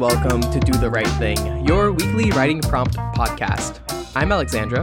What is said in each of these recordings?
welcome to Do the Right Thing, your weekly writing prompt podcast. I'm Alexandra.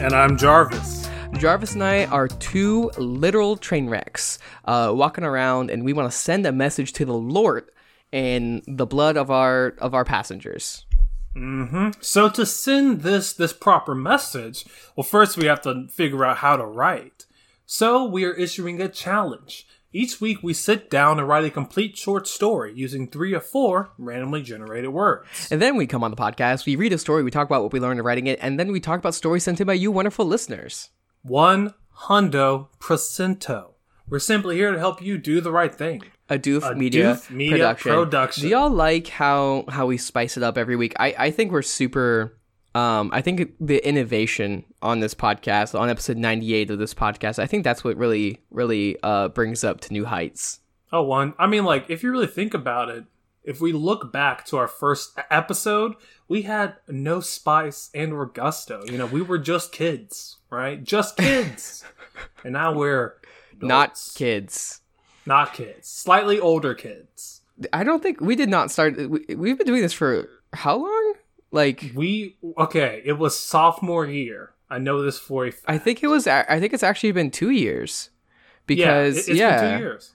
And I'm Jarvis. Jarvis and I are two literal train wrecks uh, walking around, and we want to send a message to the Lord in the blood of our of our passengers. Mm-hmm. So to send this this proper message, well, first we have to figure out how to write. So we are issuing a challenge. Each week, we sit down and write a complete short story using three or four randomly generated words. And then we come on the podcast, we read a story, we talk about what we learned in writing it, and then we talk about stories sent in by you wonderful listeners. One hundo percento. We're simply here to help you do the right thing. A Doof A Media, Doof Media production. production. Do y'all like how how we spice it up every week? I, I think we're super um, I think the innovation on this podcast, on episode 98 of this podcast, I think that's what really, really uh, brings up to new heights. Oh, one. I mean, like, if you really think about it, if we look back to our first episode, we had no spice and or gusto. You know, we were just kids, right? Just kids. and now we're Not kids. not kids, slightly older kids. I don't think we did not start. We, we've been doing this for how long? Like, We okay, it was sophomore year. I know this for a fact. I think it was. I think it's actually been two years. yeah, Because it, has yeah, been two years.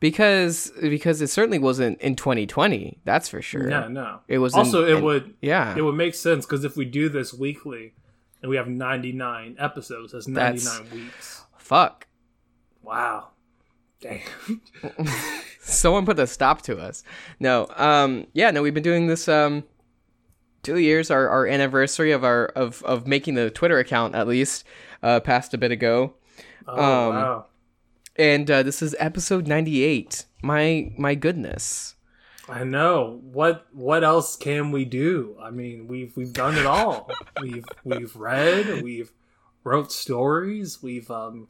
because because it certainly wasn't in 2020. That's for sure. No, no. It was in- also it in- would Yeah. it would make sense because if we do this weekly and we have ninety nine episodes, that's 99 That's- weeks. Fuck. Wow. Damn. someone put a stop to us no um yeah no we've been doing this um two years our, our anniversary of our of of making the twitter account at least uh passed a bit ago Oh Um, wow. and uh this is episode 98 my my goodness I know. What what else can we do? I mean, we've we've done it all. we've we've read, we've wrote stories, we've um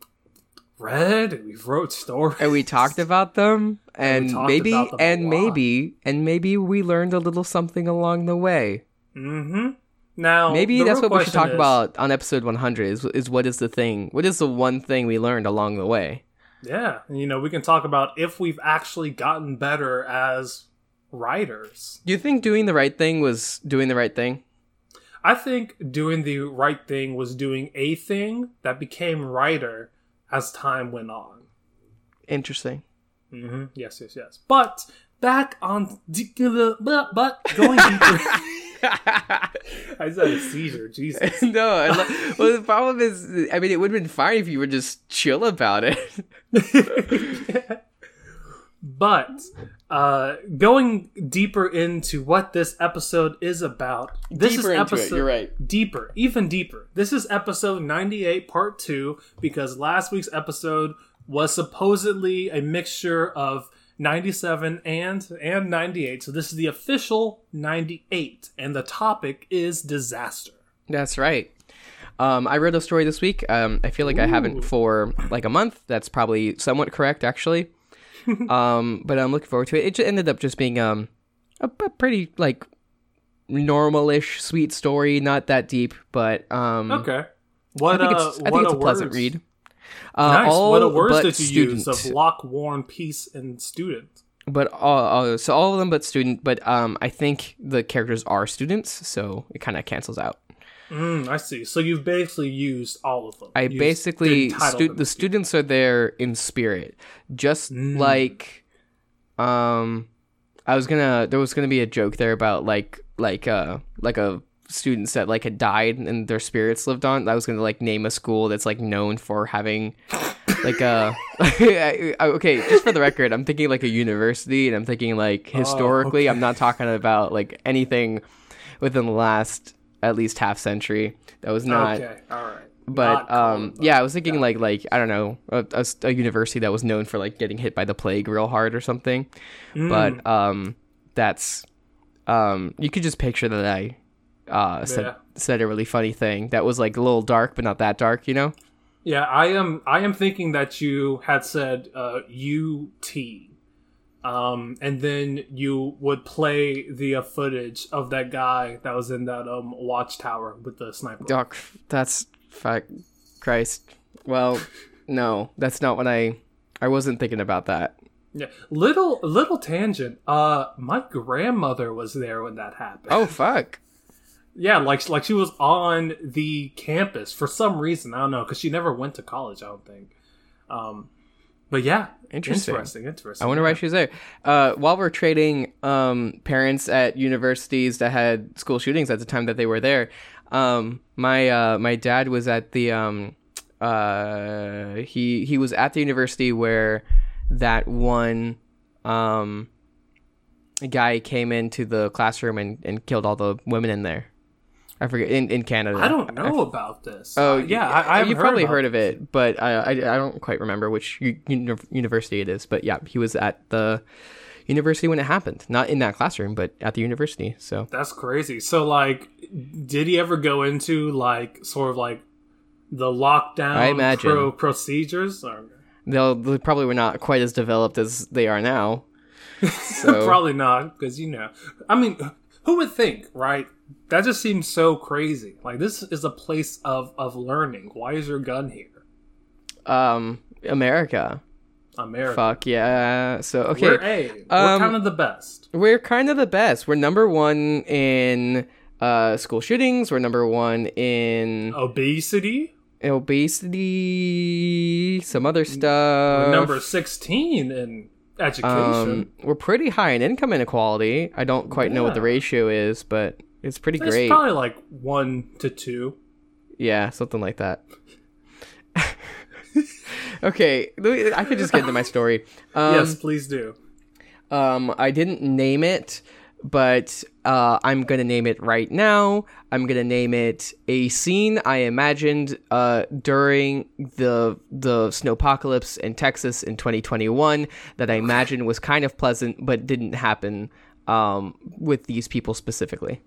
read, we've wrote stories. and we talked about them and talked maybe them and maybe and maybe we learned a little something along the way Mm-hmm. Now maybe that's what we should talk is- about on episode 100 is, is what is the thing what is the one thing we learned along the way Yeah, you know, we can talk about if we've actually gotten better as writers. Do you think doing the right thing was doing the right thing? I think doing the right thing was doing a thing that became writer as time went on. Interesting. hmm Yes, yes, yes. But back on but but going deeper. I said a seizure. Jesus. no, I lo- well, the problem is, I mean, it would have been fine if you were just chill about it. but uh, going deeper into what this episode is about. This Deeper is into it, episode you're right. deeper, even deeper. This is episode 98, part 2, because last week's episode was supposedly a mixture of 97 and and 98. So this is the official 98 and the topic is disaster. That's right. Um, I read a story this week. Um, I feel like I haven't for like a month. That's probably somewhat correct, actually. um, but I'm looking forward to it. It ju- ended up just being um, a, a pretty like normal-ish, sweet story. Not that deep, but um, Okay. I What think uh it's, I what think it's a pleasant read. Uh, Nice. all what a words but did you student. use of Lock, Warren, Peace, and Student? but all, all so all of them but student but um i think the characters are students so it kind of cancels out Mm, I see. So you've basically used all of them. i You basically stu- them the students are there in spirit just Mm. like um i was gonna there was gonna be a joke there about like like uh like a students that like had died and their spirits lived on i was gonna like name a school that's like known for having like uh okay just for the record i'm thinking like a university and i'm thinking like historically i'm not talking about like anything within the last at least half century. That was not okay, all right. but Not um yeah i was thinking like like i don't know a university that was known for like getting hit by the plague real hard or something. Mm. but um that's um you could just picture that i uh said Yeah. said a really funny thing that was like a little dark but not that dark you know Yeah, I am. I am thinking that you had said uh, UT, um, and then you would play the uh, footage of that guy that was in that um, watchtower with the sniper. Doc, that's fuck Christ. Well, no, that's not what I I wasn't thinking about that. Yeah, little little tangent. Uh, my grandmother was there when that happened. Oh fuck. Yeah, like like she was on the campus for some reason. I don't know because she never went to college. I don't think. Um, but yeah, Interesting. interesting, interesting. I wonder why she was there. Uh, while we're trading um, parents at universities that had school shootings at the time that they were there, um, my uh, my dad was at the um, uh, he he was at the university where that one um, guy came into the classroom and, and killed all the women in there. I forget in, in Canada. I don't know about this. Oh Uh, yeah, I, I you probably about heard of it, but I, I I don't quite remember which uni- university it is. But yeah, he was at the university when it happened, not in that classroom, but at the university. So That's crazy. So, like, did he ever go into like sort of like the lockdown I imagine. pro- procedures? Or... they'll they probably were not quite as developed as they are now. So Probably not, because you know, I mean, who would think, right? That just seems so crazy. Like, this is a place of of learning. Why is your gun here, um, America, America? fuck yeah. So okay, We're A. We're Um, kind of the best. we're kind of the best. We're number one in uh school shootings. We're number one in Obesity. obesity. Some other stuff. We're number sixteen in education. Um, we're pretty high in income inequality. I don't quite know what the ratio is, but it's pretty it's great. probably like one to two. Yeah, something like that. okay, I could just get into my story. Um, yes, please do. um, I didn't name it, but uh, I'm gonna name it right now. I'm gonna name it a scene I imagined uh, during the the snowpocalypse in Texas in 2021 that I imagined was kind of pleasant, but didn't happen um, with these people specifically.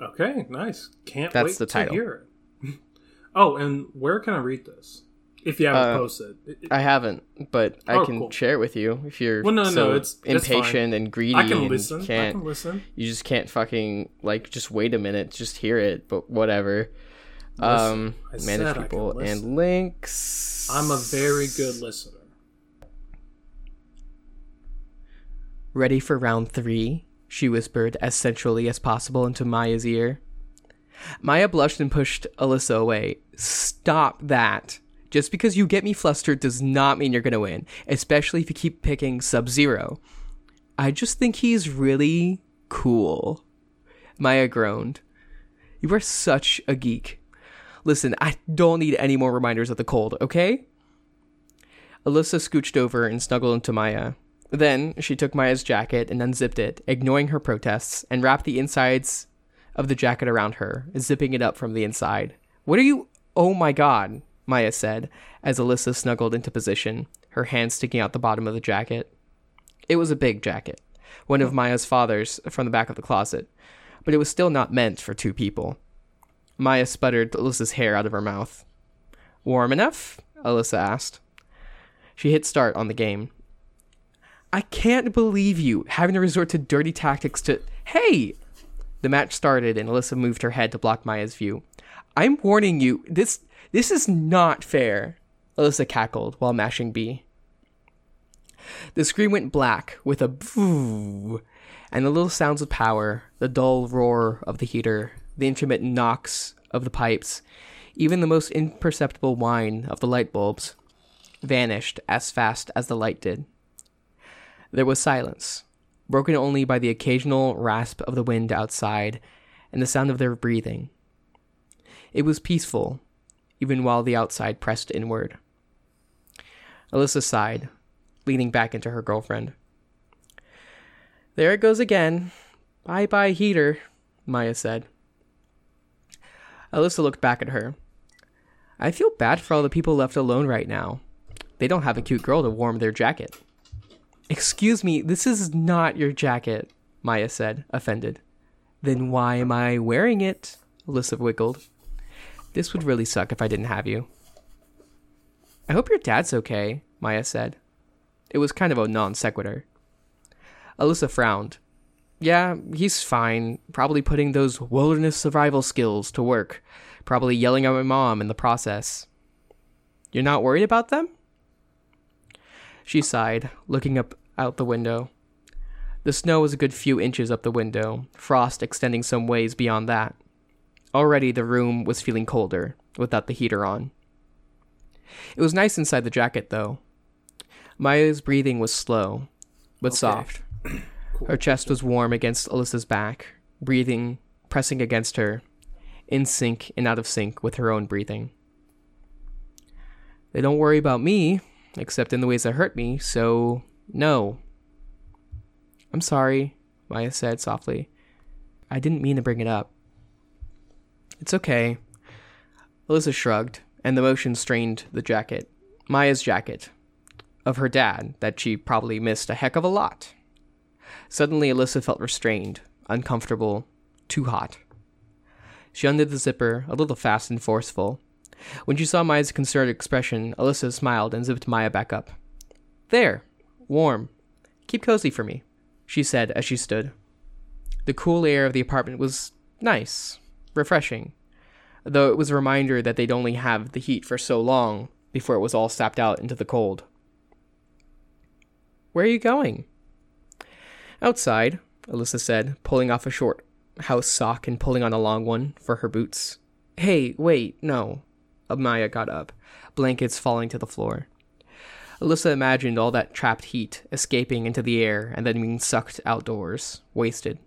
Okay, nice. Can't That's wait the to hear it. oh, and where can I read this? If you haven't Uh, posted. It- it- I haven't, but I Oh, can cool. share it with you if you're Well, no, no, so it's- it's fine. impatient and greedy. I can and listen. I Can't, can listen. You just can't fucking like just wait a minute, just hear it. But whatever. Listen. Um, I manage said I can people and links. I'm a very good listener. Ready for round three? She whispered as sensually as possible into Maya's ear. Maya blushed and pushed Alyssa away. Stop that. Just because you get me flustered does not mean you're gonna win, especially if you keep picking Sub Zero. I just think he's really cool. Maya groaned. You are such a geek. Listen, I don't need any more reminders of the cold, okay? Alyssa scooched over and snuggled into Maya. Then she took Maya's jacket and unzipped it, ignoring her protests, and wrapped the insides of the jacket around her, zipping it up from the inside. What are you? Oh my god, Maya said, as Alyssa snuggled into position, her hand sticking out the bottom of the jacket. It was a big jacket, one of Maya's father's from the back of the closet, but it was still not meant for two people. Maya sputtered Alyssa's hair out of her mouth. Warm enough? Alyssa asked. She hit start on the game. I can't believe you having to resort to dirty tactics to. Hey! The match started and Alyssa moved her head to block Maya's view. I'm warning you, this this is not fair. Alyssa cackled while mashing B. The screen went black with a boo, and the little sounds of power, the dull roar of the heater, the intermittent knocks of the pipes, even the most imperceptible whine of the light bulbs, vanished as fast as the light did. There was silence, broken only by the occasional rasp of the wind outside and the sound of their breathing. It was peaceful, even while the outside pressed inward. Alyssa sighed, leaning back into her girlfriend. There it goes again. Bye bye, heater, Maya said. Alyssa looked back at her. I feel bad for all the people left alone right now. They don't have a cute girl to warm their jacket. Excuse me, this is not your jacket, Maya said, offended. Then why am I wearing it? Alyssa wiggled. This would really suck if I didn't have you. I hope your dad's okay, Maya said. It was kind of a non sequitur. Alyssa frowned. Yeah, he's fine. Probably putting those wilderness survival skills to work. Probably yelling at my mom in the process. You're not worried about them? She sighed, looking up out the window. The snow was a good few inches up the window, frost extending some ways beyond that. Already the room was feeling colder, without the heater on. It was nice inside the jacket, though. Maya's breathing was slow, but Okay. soft. Her chest was warm against Alyssa's back, breathing, pressing against her, in sync and out of sync with her own breathing. They don't worry about me, except in the ways that hurt me, so no. I'm sorry, Maya said softly. I didn't mean to bring it up. It's okay. Alyssa shrugged, and the motion strained the jacket. Maya's jacket. Of her dad, that she probably missed a heck of a lot. Suddenly, Alyssa felt restrained, uncomfortable, too hot. She undid the zipper, a little fast and forceful. When she saw Maya's concerned expression, Alyssa smiled and zipped Maya back up. There, warm. Keep cozy for me, she said as she stood. The cool air of the apartment was nice, refreshing, though it was a reminder that they'd only have the heat for so long before it was all sapped out into the cold. Where are you going? Outside, Alyssa said, pulling off a short house sock and pulling on a long one for her boots. Hey, wait, no. Amaya got up, blankets falling to the floor. Alyssa imagined all that trapped heat escaping into the air and then being sucked outdoors, wasted.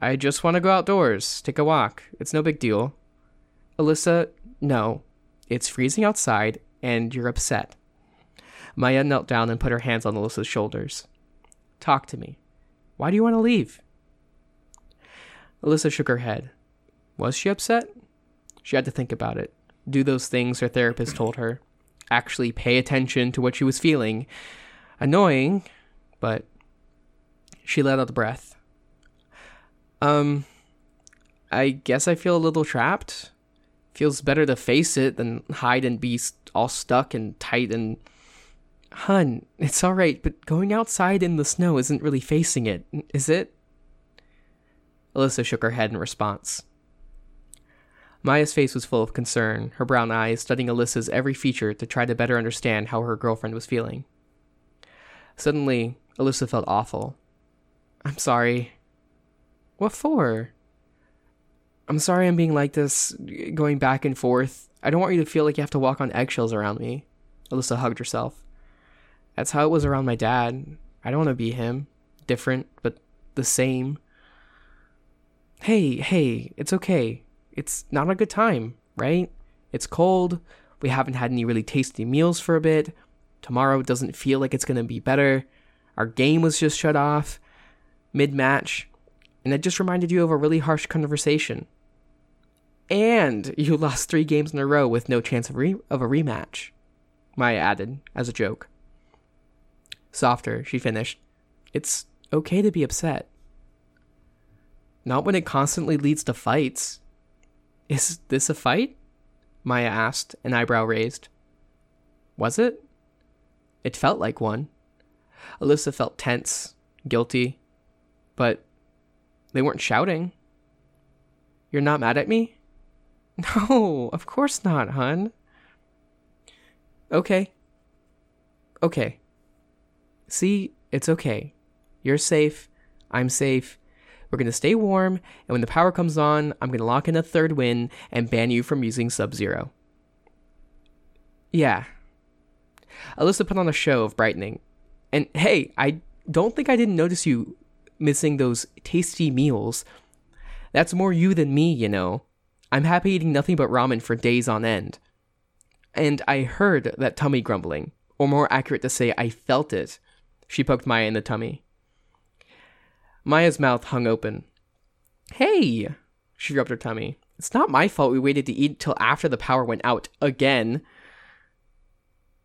I just want to go outdoors, take a walk. It's no big deal. Alyssa, no. It's freezing outside, and you're upset. Maya knelt down and put her hands on Alyssa's shoulders. Talk to me. Why do you want to leave? Alyssa shook her head. Was she upset? She had to think about it. Do those things her therapist told her. Actually pay attention to what she was feeling. Annoying, but she let out a breath. Um, I guess I feel a little trapped. Feels better to face it than hide and be all stuck and tight and. Hun, it's alright, but going outside in the snow isn't really facing it, is it? Alyssa shook her head in response. Maya's face was full of concern, her brown eyes studying Alyssa's every feature to try to better understand how her girlfriend was feeling. Suddenly, Alyssa felt awful. I'm sorry. What for? I'm sorry I'm being like this, going back and forth. I don't want you to feel like you have to walk on eggshells around me. Alyssa hugged herself. That's how it was around my dad. I don't want to be him. Different, but the same. Hey, hey, it's okay. It's not a good time, right? It's cold. We haven't had any really tasty meals for a bit. Tomorrow doesn't feel like it's going to be better. Our game was just shut off mid match, and it just reminded you of a really harsh conversation. And you lost three games in a row with no chance of, re- of a rematch, Maya added as a joke. Softer, she finished. It's okay to be upset. Not when it constantly leads to fights. Is this a fight? Maya asked, an eyebrow raised. Was it? It felt like one. Alyssa felt tense, guilty, but they weren't shouting. You're not mad at me? No, of course not, hun. Okay. Okay. See, it's okay. You're safe. I'm safe. We're going to stay warm, and when the power comes on, I'm going to lock in a third win and ban you from using Sub Zero. Yeah. Alyssa put on a show of brightening. And hey, I don't think I didn't notice you missing those tasty meals. That's more you than me, you know. I'm happy eating nothing but ramen for days on end. And I heard that tummy grumbling, or more accurate to say, I felt it. She poked Maya in the tummy. Maya's mouth hung open. Hey! She rubbed her tummy. It's not my fault we waited to eat till after the power went out again.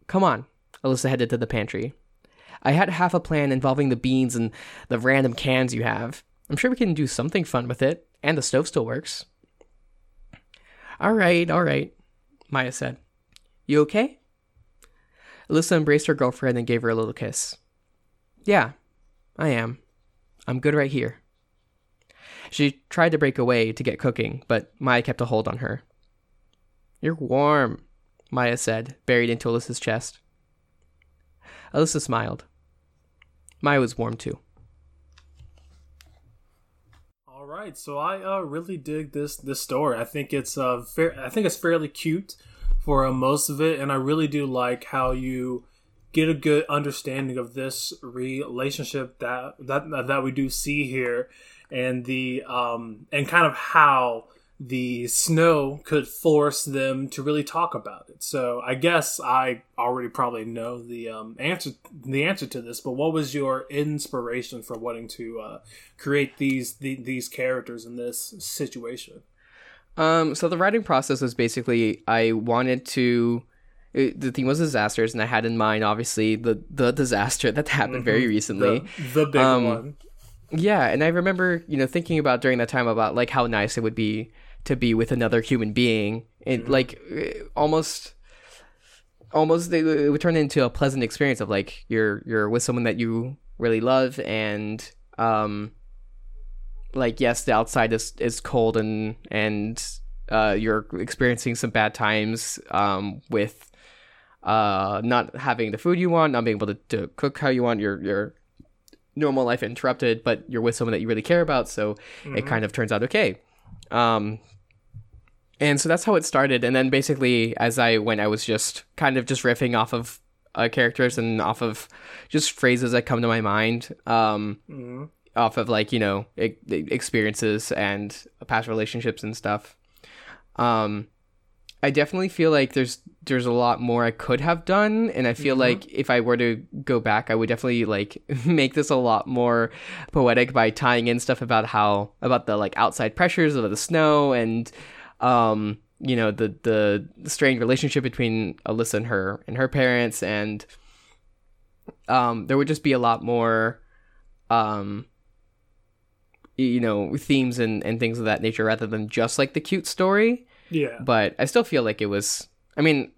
Come on. Alyssa headed to the pantry. I had half a plan involving the beans and the random cans you have. I'm sure we can do something fun with it, and the stove still works. All right, all right, Maya said. You okay? Alyssa embraced her girlfriend and gave her a little kiss. Yeah, I am. I'm good right here. She tried to break away to get cooking, but Maya kept a hold on her. You're warm, Maya said, buried into Alyssa's chest. Alyssa smiled. Maya was warm too. All right, so I uh, really dig this this story. I think it's uh fair. I think it's fairly cute for uh, most of it, and I really do like how you get a good understanding of this relationship that that that we do see here, and the um and kind of how the snow could force them to really talk about it. So I guess I already probably know the um, answer the answer to this. But what was your inspiration for wanting to uh, create these the, these characters in this situation? Um, so the writing process was basically I wanted to. It, the theme was disasters, and I had in mind obviously the the disaster that happened mm-hmm. very recently, the, the big um, one. Yeah, and I remember you know thinking about during that time about like how nice it would be to be with another human being and mm-hmm. like almost almost they, it would turn into a pleasant experience of like you're you're with someone that you really love and um like yes the outside is is cold and and uh you're experiencing some bad times um with uh not having the food you want not being able to, to cook how you want your your normal life interrupted but you're with someone that you really care about so mm-hmm. it kind of turns out okay um, and so that's how it started. And then basically, as I went, I was just kind of just riffing off of uh, characters and off of just phrases that come to my mind. Um, mm-hmm. Off of like you know experiences and past relationships and stuff. Um, I definitely feel like there's there's a lot more I could have done, and I feel mm-hmm. like if I were to go back, I would definitely like make this a lot more poetic by tying in stuff about how about the like outside pressures of the snow and um you know the the strained relationship between Alyssa and her and her parents, and um there would just be a lot more um you know themes and and things of that nature rather than just like the cute story yeah. But I still feel like it was. I mean,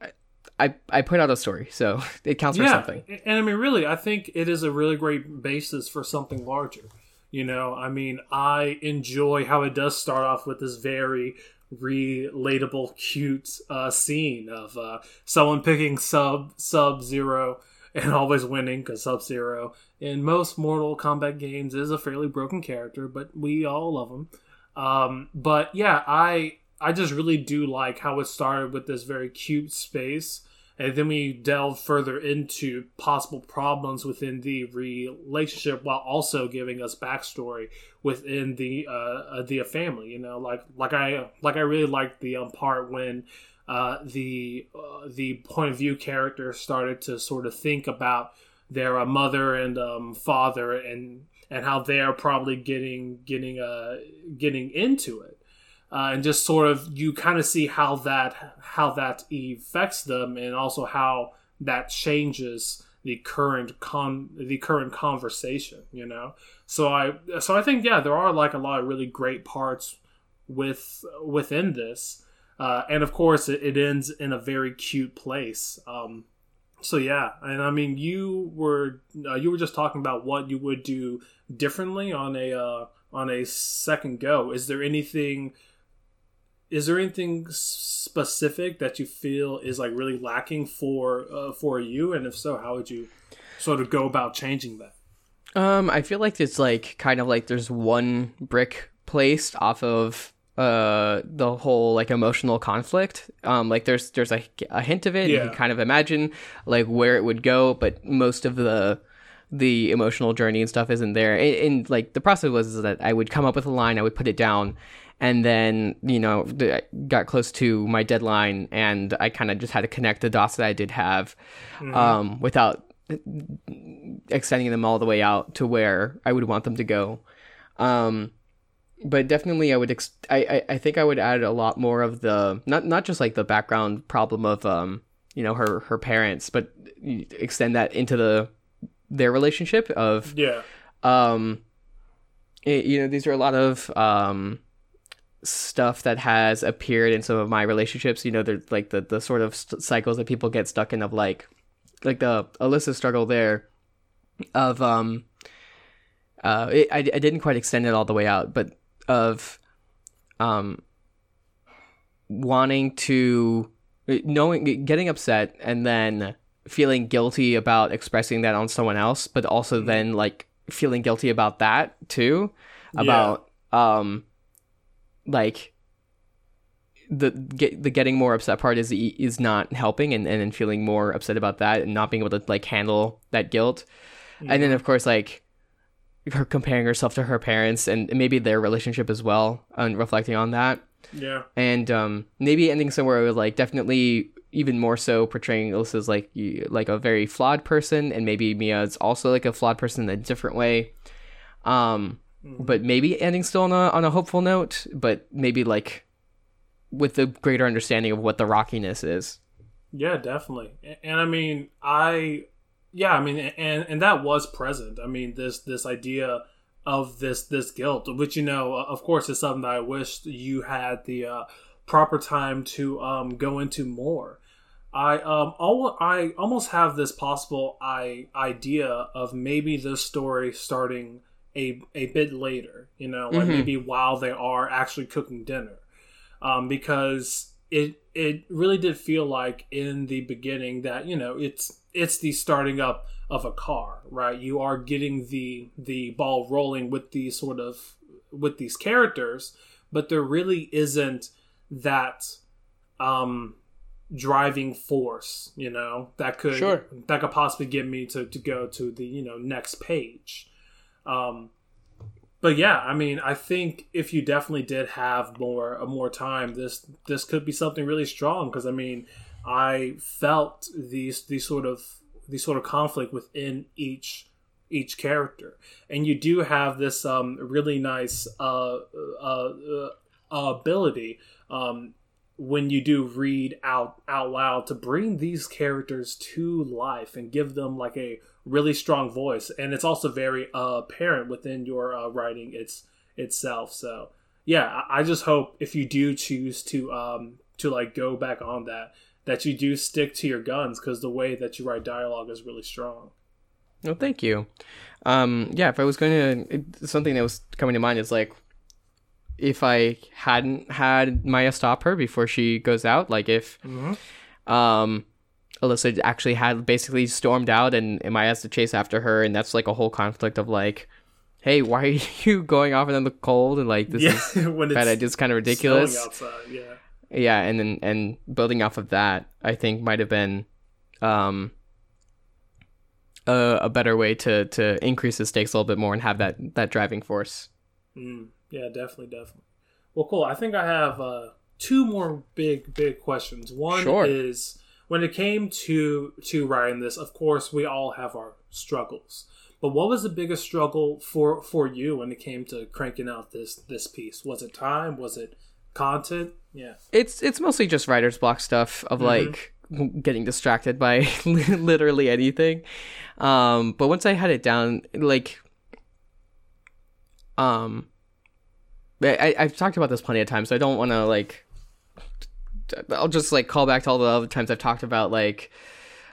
I I put out a story, so it counts for yeah. something. And I mean, really, I think it is a really great basis for something larger. You know, I mean, I enjoy how it does start off with this very relatable, cute uh, scene of uh, someone picking sub Sub Zero and always winning because Sub Zero in most Mortal Kombat games is a fairly broken character, but we all love him. Um, but yeah, I I just really do like how it started with this very cute space, and then we delve further into possible problems within the relationship, while also giving us backstory within the uh, uh, the family. You know, like like I like I really liked the um, part when uh, the uh, the point of view character started to sort of think about their uh, mother and um, father and and how they're probably getting getting uh getting into it uh, and just sort of you kind of see how that how that affects them, and also how that changes the current con the current conversation. You know, so I so I think yeah, there are like a lot of really great parts with within this, uh, and of course it, it, ends in a very cute place. Um, so yeah, and I mean you were uh, you were just talking about what you would do differently on a uh, on a second go. Is there anything? Is there anything specific that you feel is like really lacking for uh, for you? And if so how would you sort of go about changing that? Um i feel like it's like kind of like there's one brick placed off of uh the whole like emotional conflict. Um like there's there's a, a hint of it yeah. you can kind of imagine like where it would go but most of the the emotional journey and stuff isn't there. And, and like the process was that i would come up with a line i would put it down and then you know got close to my deadline and i kind of just had to connect the dots that i did have mm-hmm. um, without extending them all the way out to where i would want them to go um, but definitely i would ex- I, I, I think i would add a lot more of the not not just like the background problem of um you know her her parents but extend that into the their relationship of yeah um it, you know these are a lot of um stuff that has appeared in some of my relationships. You know, there's like the the sort of st- cycles that people get stuck in of like like the Alyssa struggle there of um uh it, I I didn't quite extend it all the way out, but of um wanting to knowing getting upset and then feeling guilty about expressing that on someone else, but also Mm-hmm. then like feeling guilty about that too, about um, like the get the getting more upset part is is not helping, and and then feeling more upset about that and not being able to like handle that guilt, and then of course like her comparing herself to her parents and maybe their relationship as well, and reflecting on that Yeah. and um, maybe ending somewhere with like definitely even more so portraying Ilsa as like like a very flawed person, and maybe Mia is also like a flawed person in a different way. Um, but maybe ending still on a on a hopeful note, but maybe like with the greater understanding of what the rockiness is. Yeah, definitely. A- And I mean, I yeah, I mean and and that was present. I mean, this this idea of this this guilt, which you know, of course is something that I wish you had the uh proper time to um go into more. I um al- I almost have this possible I idea of maybe this story starting a a bit later, you know, like Mhm. maybe while they are actually cooking dinner um, because it it really did feel like in the beginning that you know it's it's the starting up of a car, right? You are getting the the ball rolling with these sort of with these characters, but there really isn't that um driving force, you know, that could Sure. that could possibly get me to to go to the you know next page. Um, but yeah, I mean, I think if you definitely did have more uh, more time, this this could be something really strong. Because I mean, I felt these these sort of these sort of conflict within each each character, and you do have this um really nice uh uh, uh ability um when you do read out out loud to bring these characters to life and give them like a really strong voice and it's also very uh, apparent within your uh, writing it's itself. So yeah I, just hope if you do choose to um to like go back on that that you do stick to your guns because the way that you write dialogue is really strong. Well, thank you. Um, yeah, if I was going to, it, something that was coming to mind is like, if I hadn't had Maya stop her before she goes out, like if, um, Alyssa actually had basically stormed out and, Maya has to chase after her, and that's like a whole conflict of like, hey, why are you going off in the cold? And like, this is yeah when bad it's. It's kind of ridiculous. outside yeah yeah and then and building off of that i think might have been um a, a better way to to increase the stakes a little bit more and have that that driving force Mm, yeah, definitely, definitely. Well, cool. I think I have uh, two more big, big questions. One Sure. is when it came to to writing this. Of course, we all have our struggles. But what was the biggest struggle for for you when it came to cranking out this this piece? Was it time? Was it content? Yeah. it's it's mostly just writer's block stuff of like getting distracted by literally anything um but once i had it down like um I, i've talked about this plenty of times so i don't want to like i'll just like call back to all the other times i've talked about like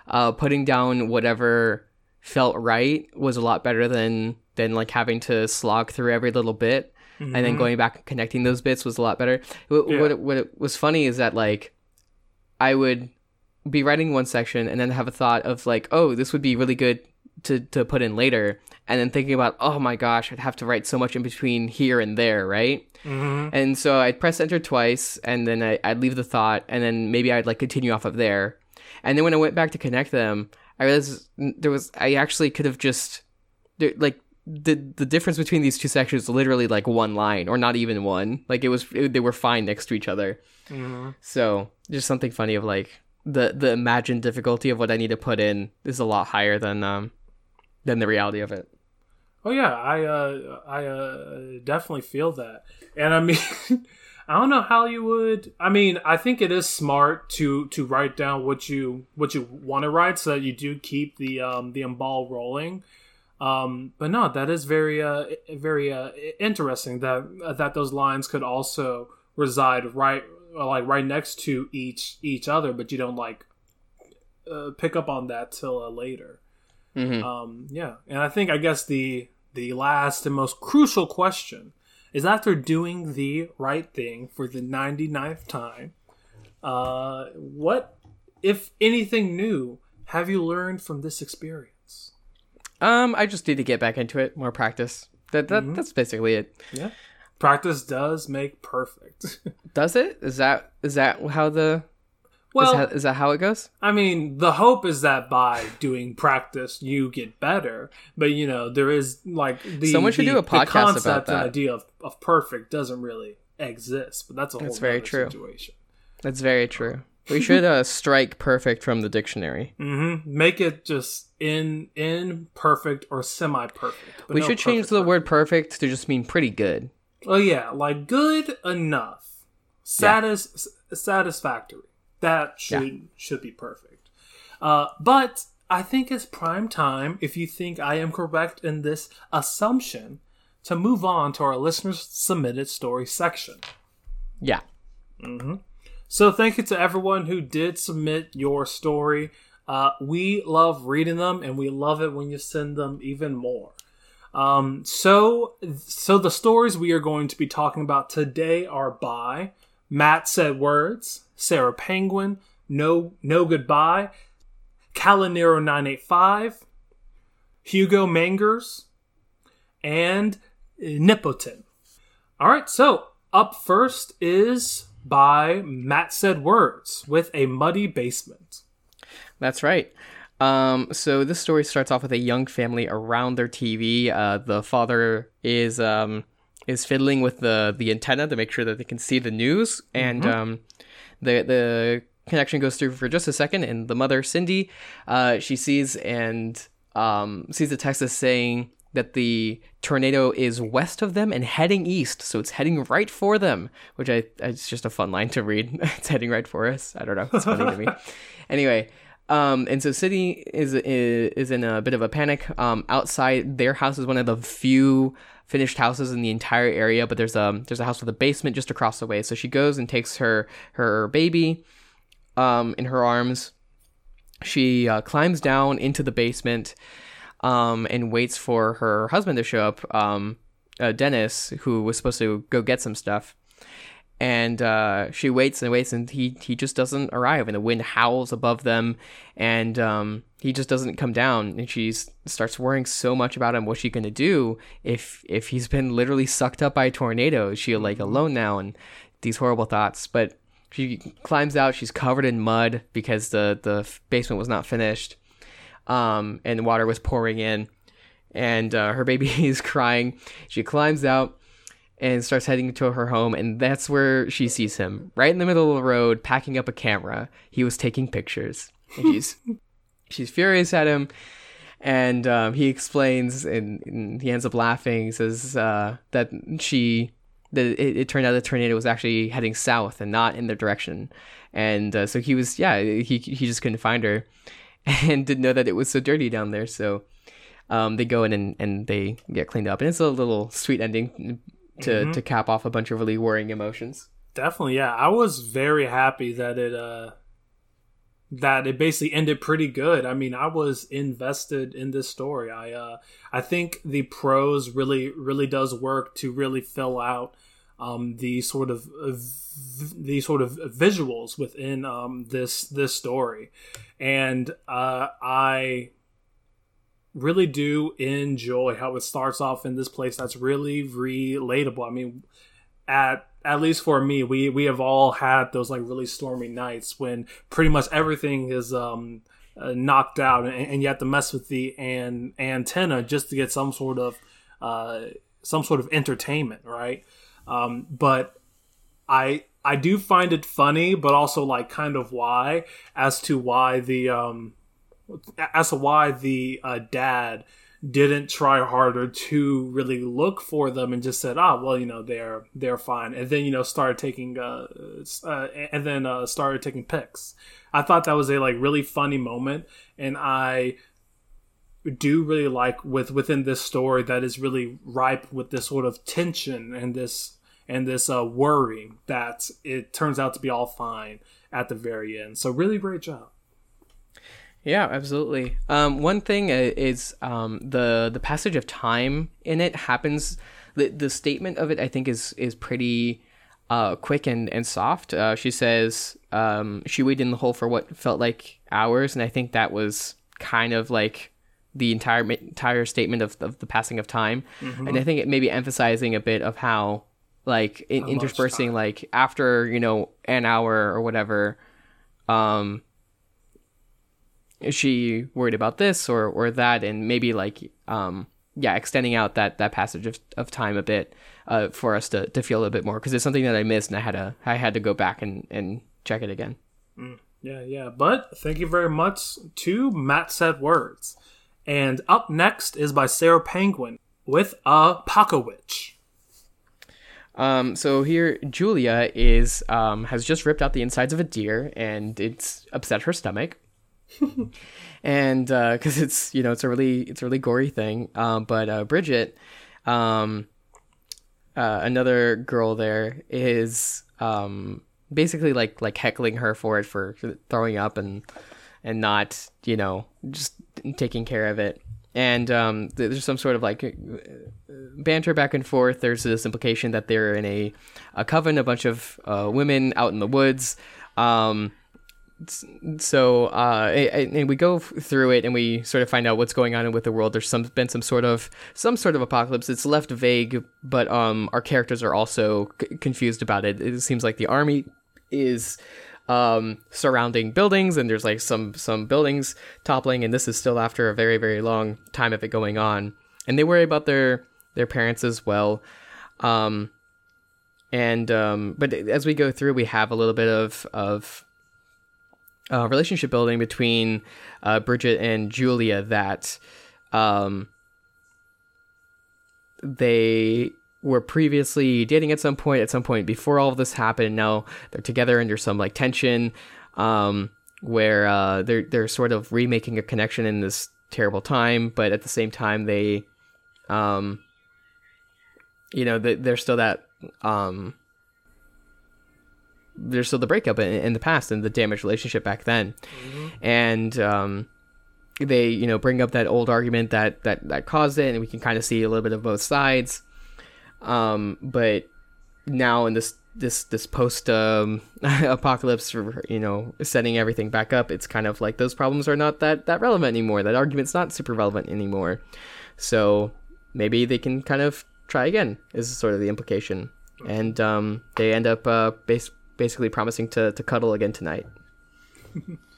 uh putting down whatever felt right was a lot better than than like having to slog through every little bit and then going back and connecting those bits was a lot better. What, Yeah. what, what was funny is that like I would be writing one section and then have a thought of like, oh, this would be really good to to put in later, and then thinking about, oh my gosh, I'd have to write so much in between here and there, right? Mm-hmm. And so I'd press enter twice, and then I, I'd leave the thought, and then maybe I'd like continue off of there. And then when I went back to connect them, I realized there was I actually could have just there, like the the difference between these two sections was literally like one line or not even one. Like it was it, they were fine next to each other. Mm-hmm. So just something funny of like the the imagined difficulty of what I need to put in is a lot higher than um than the reality of it. Oh yeah, I uh, I uh, definitely feel that, and I mean, I don't know how you would. I mean, I think it is smart to to write down what you what you want to write, so that you do keep the um the ball rolling. Um, but no, that is very uh very uh interesting that that those lines could also reside right like right next to each each other, but you don't like uh, pick up on that till uh, later. Mm-hmm. Um, yeah, and I think I guess the the last and most crucial question is after doing the right thing for the 99th time, uh, what if anything new have you learned from this experience? Um, I just need to get back into it, more practice. That, that that's basically it. Yeah. Practice does make perfect. Does it? Is that is that how the well, is, that, is that how it goes? I mean, the hope is that by doing practice, you get better. But you know, there is like the Someone should the, do a podcast about concept and that. idea of, of perfect doesn't really exist. But that's a whole That's very true. situation. That's very true. We should uh, strike perfect from the dictionary. hmm Make it just in in perfect or semi perfect. we should change the word perfect to just mean pretty good. Oh yeah, like good enough, satis satisfactory. That should should be perfect. Uh, but I think it's prime time, if you think I am correct in this assumption, to move on to our listeners submitted story section. Yeah. So thank you to everyone who did submit your story. Uh, we love reading them, and we love it when you send them even more. Um, so, so the stories we are going to be talking about today are by Matt said words, Sarah Penguin, no no goodbye, eight five, Hugo Mangers, and Nipotin. All right, so up first is by Matt Said Words with a muddy basement. That's right. Um, so this story starts off with a young family around their TV. Uh, the father is um, is fiddling with the the antenna to make sure that they can see the news, and um, the the connection goes through for just a second. And the mother, Cindy, uh, she sees and um, sees the text as saying that the tornado is west of them and heading east, so it's heading right for them. Which I it's just a fun line to read. it's heading right for us. I don't know. It's funny to me. Anyway, um, and so Cindy is, is is in a bit of a panic. Um, outside their house is one of the few finished houses in the entire area, but there's a there's a house with a basement just across the way. So she goes and takes her her baby, um, in her arms. She uh, climbs down into the basement, um, and waits for her husband to show up. Um, uh, Dennis, who was supposed to go get some stuff and uh, she waits and waits, and he he just doesn't arrive, and the wind howls above them, and um, he just doesn't come down, and she starts worrying so much about him. What's she gonna do if if he's been literally sucked up by a tornado? Is she like alone now? And these horrible thoughts, but she climbs out. She's covered in mud because the the basement was not finished, um, and water was pouring in, and uh, her baby is crying. She climbs out and starts heading to her home and that's where she sees him. Right in the middle of the road packing up a camera. He was taking pictures. She's she's furious at him. And um, he explains and, and he ends up laughing. He says uh, that she that it, it turned out the tornado was actually heading south and not in their direction. And uh, so he was yeah he, he just couldn't find her and didn't know that it was so dirty down there. So um, they go in and, and they get cleaned up. And it's a little sweet ending to to cap off a bunch of really worrying emotions. Definitely, yeah. I was very happy that it uh that it basically ended pretty good. I mean, I was invested in this story. I uh I think the prose really really does work to really fill out um the sort of uh, the sort of visuals within um this this story. And uh I really do enjoy how it starts off in this place that's really relatable. I mean, at at least for me, we we have all had those like really stormy nights when pretty much everything is um uh, knocked out, and, and you have to mess with the an antenna just to get some sort of uh some sort of entertainment, right? Um, but I I do find it funny, but also like kind of why as to why the um as to why the uh, dad didn't try harder to really look for them and just said, "Ah, well, you know, they're they're fine," and then you know started taking uh, uh and then uh, started taking pics. I thought that was a like really funny moment, and I do really like with within this story that is really ripe with this sort of tension and this and this uh, worry that it turns out to be all fine at the very end. So really great job. Yeah, absolutely. Um, one thing is um, the the passage of time in it happens. The the statement of it, I think, is is pretty uh, quick and and soft. Uh, she says um, she waited in the hole for what felt like hours, and I think that was kind of like the entire entire statement of, of the passing of time. Mm-hmm. And I think it maybe emphasizing a bit of how like in, interspersing like after you know an hour or whatever, um, she worried about this or or that, and maybe like um yeah extending out that that passage of, of time a bit uh for us to to feel a bit more because it's something that I missed and I had to I had to go back and and check it again. Yeah, yeah. But thank you very much to Matt Said Words. And up next is by Sarah Penguin with a Pakowitch. Um, so here, Julia is um, has just ripped out the insides of a deer, and it's upset her stomach. and because it's you know it's a really it's a really gory thing. Um, but uh, Bridget, um, uh, another girl there, is um, basically like like heckling her for it for throwing up and and not you know just taking care of it. And um, there's some sort of like banter back and forth. There's this implication that they're in a, a coven, a bunch of uh, women out in the woods. Um, so uh, and we go through it and we sort of find out what's going on with the world. There's some been some sort of some sort of apocalypse. It's left vague, but um, our characters are also c- confused about it. It seems like the army is um, surrounding buildings, and there's like some some buildings toppling, and this is still after a very very long time of it going on. And they worry about their their parents as well. Um, and um, but as we go through, we have a little bit of of uh, relationship building between uh, Bridget and Julia that um, they were previously dating at some point at some point before all of this happened. Now they're together and there's some like tension um, where uh, they're they're sort of remaking a connection in this terrible time but at the same time they um, you know they, they're still that um, there's still the breakup in, in the past and the damaged relationship back then. And um, they you know bring up that old argument that that that caused it and we can kind of see a little bit of both sides. Um but now in this this this post um apocalypse you know setting everything back up it's kind of like those problems are not that that relevant anymore. That argument's not super relevant anymore. So maybe they can kind of try again is sort of the implication. And um they end up uh basically promising to to cuddle again tonight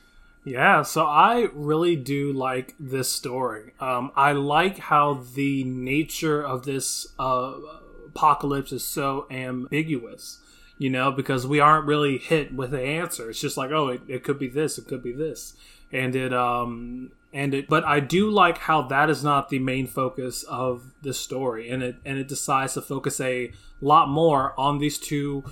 Yeah, so I really do like this story. Um, I like how the nature of this uh, apocalypse is so ambiguous, you know, because we aren't really hit with the answer. It's just like, oh, it, it could be this, it could be this, and it um and it. But I do like how that is not the main focus of the story, and it and it decides to focus a lot more on these two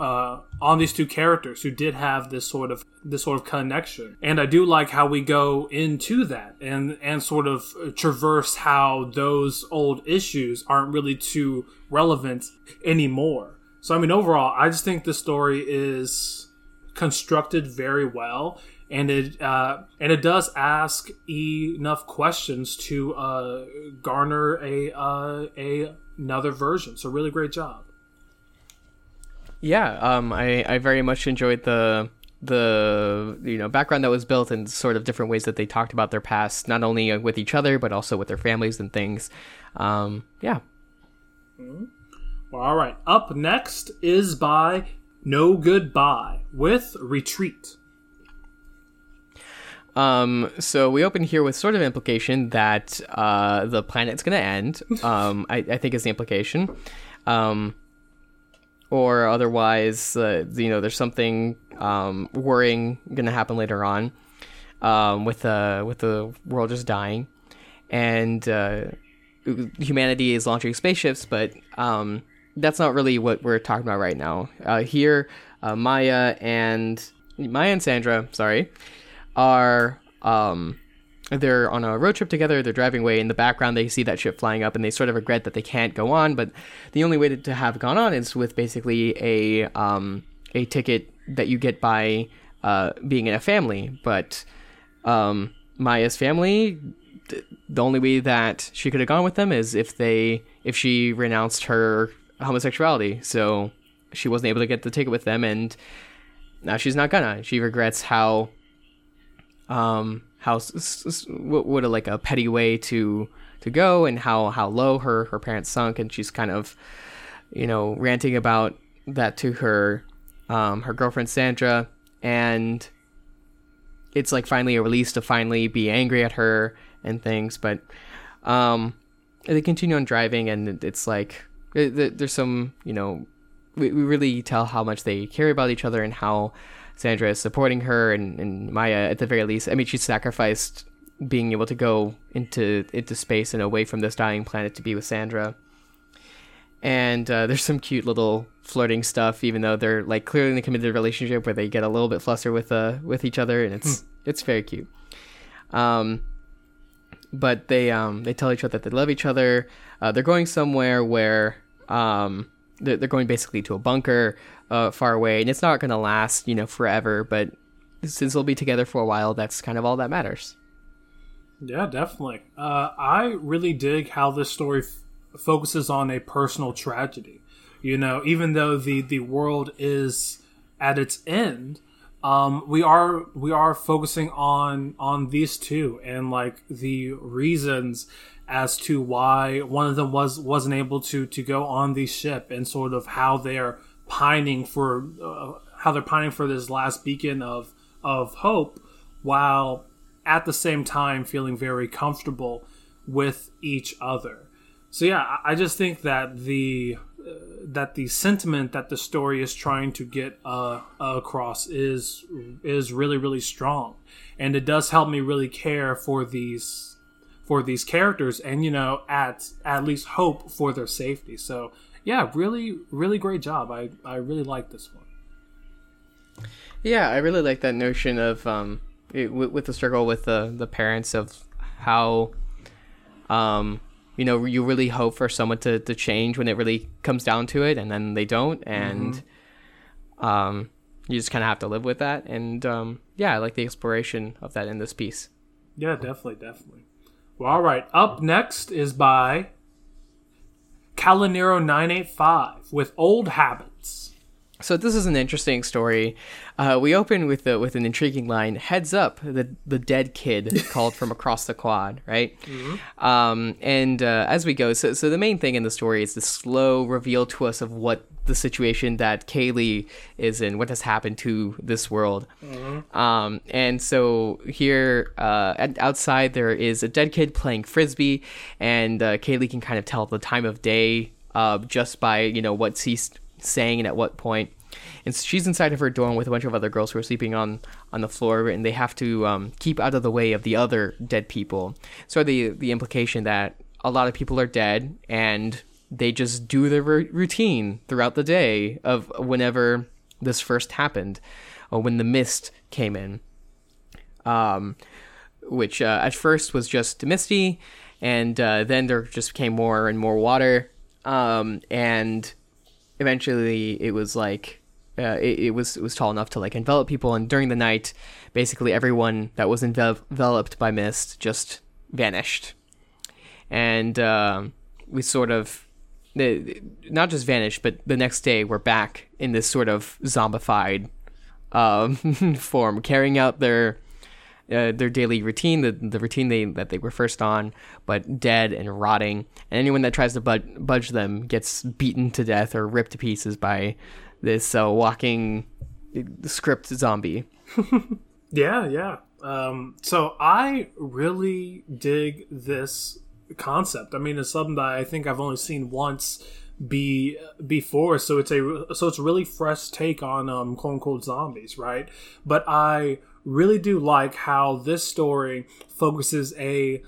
uh, on these two characters who did have this sort of this sort of connection, and I do like how we go into that and and sort of traverse how those old issues aren't really too relevant anymore. So I mean, overall, I just think the story is constructed very well, and it uh, and it does ask enough questions to uh, garner a uh, a another version. So really great job. Yeah, um, I, I very much enjoyed the the you know background that was built and sort of different ways that they talked about their past, not only with each other but also with their families and things. Um, yeah, Well, all right. Up next is by No Goodbye with Retreat. Um, so we open here with sort of implication that uh, the planet's going to end. Um, I, I think is the implication. Um, or otherwise, uh, you know, there's something um, worrying going to happen later on um, with the with the world just dying, and uh, humanity is launching spaceships, but um, that's not really what we're talking about right now. Uh, here, uh, Maya and Maya and Sandra, sorry, are um, they're on a road trip together. They're driving away. In the background, they see that ship flying up, and they sort of regret that they can't go on. But the only way to, have gone on is with basically a um, a ticket that you get by uh, being in a family. But um, Maya's family, th- the only way that she could have gone with them is if they if she renounced her homosexuality. So she wasn't able to get the ticket with them, and now she's not gonna. She regrets how, um, how what, a like a petty way to to go, and how how low her her parents sunk, and she's kind of, you know, ranting about that to her, um, her girlfriend Sandra, and it's like finally a release to finally be angry at her and things, but, um, they continue on driving, and it's like there's some you know we, we really tell how much they care about each other and how Sandra is supporting her and, and Maya at the very least. I mean, she sacrificed being able to go into into space and away from this dying planet to be with Sandra. And uh, there's some cute little flirting stuff, even though they're like clearly in a committed relationship where they get a little bit flustered with uh with each other, and it's it's very cute. Um, but they um they tell each other that they love each other. Uh, they're going somewhere where um they're, going basically to a bunker uh, far away, and it's not going to last, you know, forever. But since they'll be together for a while, that's kind of all that matters. Yeah, definitely. Uh, I really dig how this story f- focuses on a personal tragedy. You know, even though the the world is at its end, um, we are we are focusing on on these two and like the reasons as to why one of them was wasn't able to to go on the ship and sort of how they're pining for uh, how they're pining for this last beacon of of hope while at the same time feeling very comfortable with each other. So yeah i just think that the uh, that the sentiment that the story is trying to get uh, across is is really really strong. And it does help me really care for these for these characters and you know at at least hope for their safety. So yeah really really great job. I i really like this one. Yeah i really like that notion of um it, with, with the struggle with the the parents of how um you know you really hope for someone to, to change when it really comes down to it and then they don't and mm-hmm. um you just kind of have to live with that and um yeah i like the exploration of that in this piece. Yeah definitely definitely well, all right. Up next is by Calinero985 with Old Habits. So this is an interesting story. Uh, we open with with an intriguing line. Heads up, the the dead kid called from across the quad, right? Mm-hmm. Um, and uh, as we go, so so the main thing in the story is the slow reveal to us of what the situation that Kaylee is in, what has happened to this world. Mm-hmm. Um, and so here uh, outside there is a dead kid playing frisbee, and uh, Kaylee can kind of tell the time of day uh, just by you know what he's saying and at what point. And so she's inside of her dorm with a bunch of other girls who are sleeping on on the floor, and they have to um, keep out of the way of the other dead people. So the the implication that a lot of people are dead, and they just do their r- routine throughout the day of whenever this first happened, or when the mist came in. Um, which uh, at first was just misty, and uh, then there just became more and more water. Um, and eventually it was like uh, it, it, was it was tall enough to like envelop people. And during the night basically everyone that was enveloped by mist just vanished. And uh, we sort of not just vanished but the next day we're back in this sort of zombified um, form carrying out their uh, their daily routine, the, the routine they, that they were first on, but dead and rotting. And anyone that tries to budge, budge them gets beaten to death or ripped to pieces by this uh, walking uh, script zombie. yeah, yeah. Um, so I really dig this concept. I mean, it's something that I think I've only seen once be before so it's a so it's a really fresh take on um quote unquote zombies right but i really do like how this story focuses a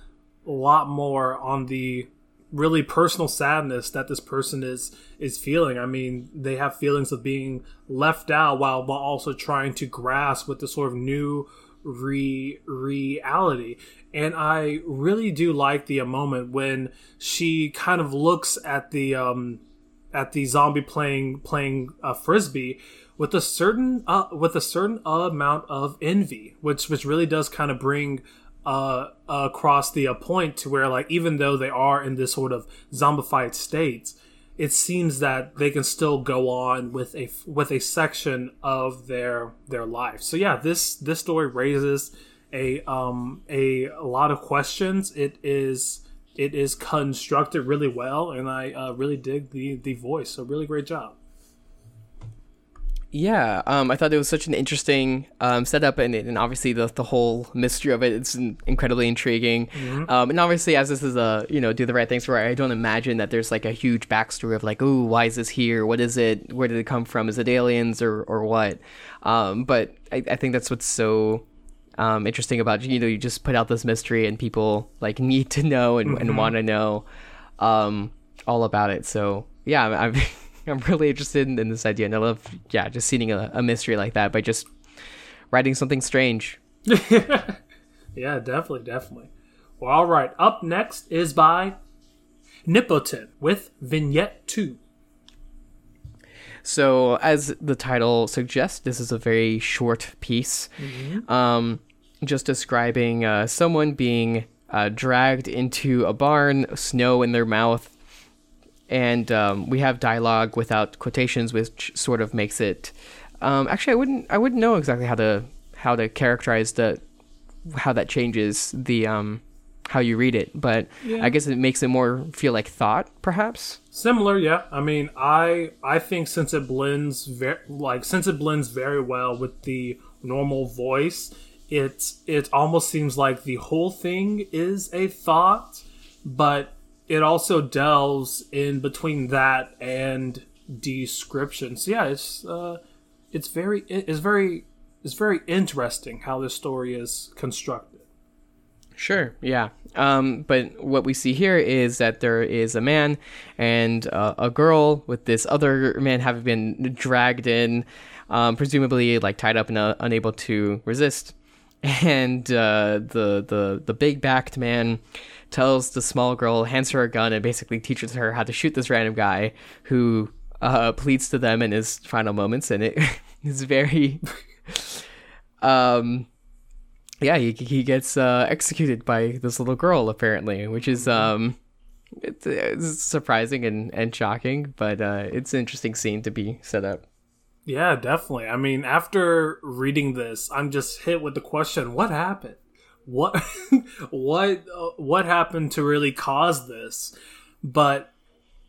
lot more on the really personal sadness that this person is is feeling. I mean, they have feelings of being left out while while also trying to grasp with the sort of new re reality. And I really do like the moment when she kind of looks at the um at the zombie playing playing a frisbee with a certain uh, with a certain amount of envy, which which really does kind of bring uh, across the uh, point to where like even though they are in this sort of zombified state, it seems that they can still go on with a with a section of their their life. So yeah, this this story raises a um a, a lot of questions. It is it is constructed really well, and I uh, really dig the the voice. So really great job. Yeah, um, I thought it was such an interesting um, setup, and, and obviously the the whole mystery of it is incredibly intriguing. Mm-hmm. Um, and obviously, as this is a you know do the right things for, I don't imagine that there's like a huge backstory of like, oh, why is this here? What is it? Where did it come from? Is it aliens or or what? Um, but I, I think that's what's so um, interesting about you know you just put out this mystery and people like need to know and, mm-hmm. and want to know um, all about it. So yeah, I'm. I'm really interested in, in, this idea, and I love, yeah, just seeing a, a mystery like that by just writing something strange. yeah, definitely, definitely. Well, all right. Up next is by Nipotin with Vignette 2. So, as the title suggests, this is a very short piece, mm-hmm. um, just describing uh, someone being uh, dragged into a barn, snow in their mouth, and um, we have dialogue without quotations, which sort of makes it. Um, actually, I wouldn't. I wouldn't know exactly how to how to characterize the how that changes the um, how you read it, but yeah. I guess it makes it more feel like thought, perhaps. Similar, yeah. I mean, I I think since it blends very like since it blends very well with the normal voice, it it almost seems like the whole thing is a thought, but it also delves in between that and description. So yeah, it's uh, it's very it's very it's very interesting how this story is constructed. Sure, yeah. Um, but what we see here is that there is a man and uh, a girl with this other man having been dragged in, um, presumably like tied up and uh, unable to resist. And uh, the the the big backed man tells the small girl, hands her a gun, and basically teaches her how to shoot this random guy who uh, pleads to them in his final moments, and it is very, um, yeah, he he gets uh, executed by this little girl apparently, which is um, it's, it's surprising and and shocking, but uh, it's an interesting scene to be set up. Yeah, definitely. I mean, after reading this, I'm just hit with the question: What happened? What what uh, what happened to really cause this? But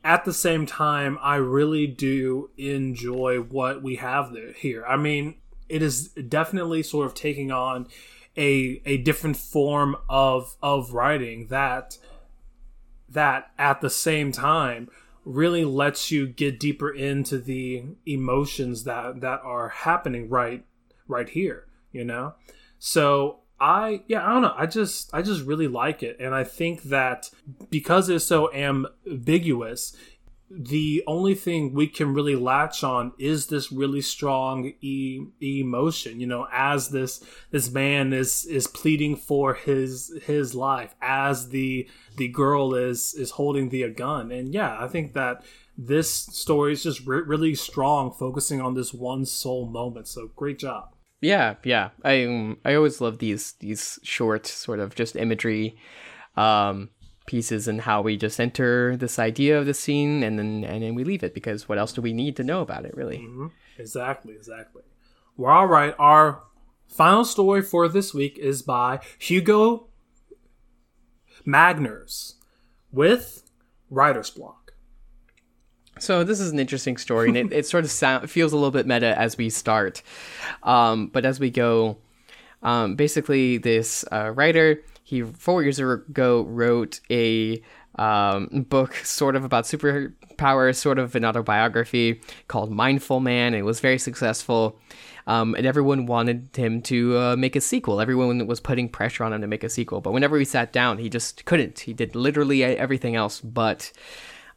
at the same time i really do enjoy what we have there, here. I mean it is definitely sort of taking on a a different form of of writing that that at the same time really lets you get deeper into the emotions that that are happening right right here you know? So I yeah, I don't know. I just I just really like it. And I think that because it's so ambiguous, the only thing we can really latch on is this really strong e- emotion you know as this this man is is pleading for his his life as the the girl is is holding the uh, gun. And yeah i think that this story is just re- really strong focusing on this one sole moment. So great job yeah, yeah. I um, I always love these these short sort of just imagery um, pieces and how we just enter this idea of the scene and then and then we leave it because what else do we need to know about it really? Mm-hmm. Exactly, exactly. Well, all right. Our final story for this week is by Hugo Magners with Writer's Block. So this is an interesting story, and it, it sort of sound, feels a little bit meta as we start, um, but as we go, um, basically this uh, writer he four years ago wrote a um, book sort of about superpowers, sort of an autobiography called Mindful Man. It was very successful. Um, and everyone wanted him to uh, make a sequel. Everyone was putting pressure on him to make a sequel. But whenever he sat down, he just couldn't. He did literally everything else but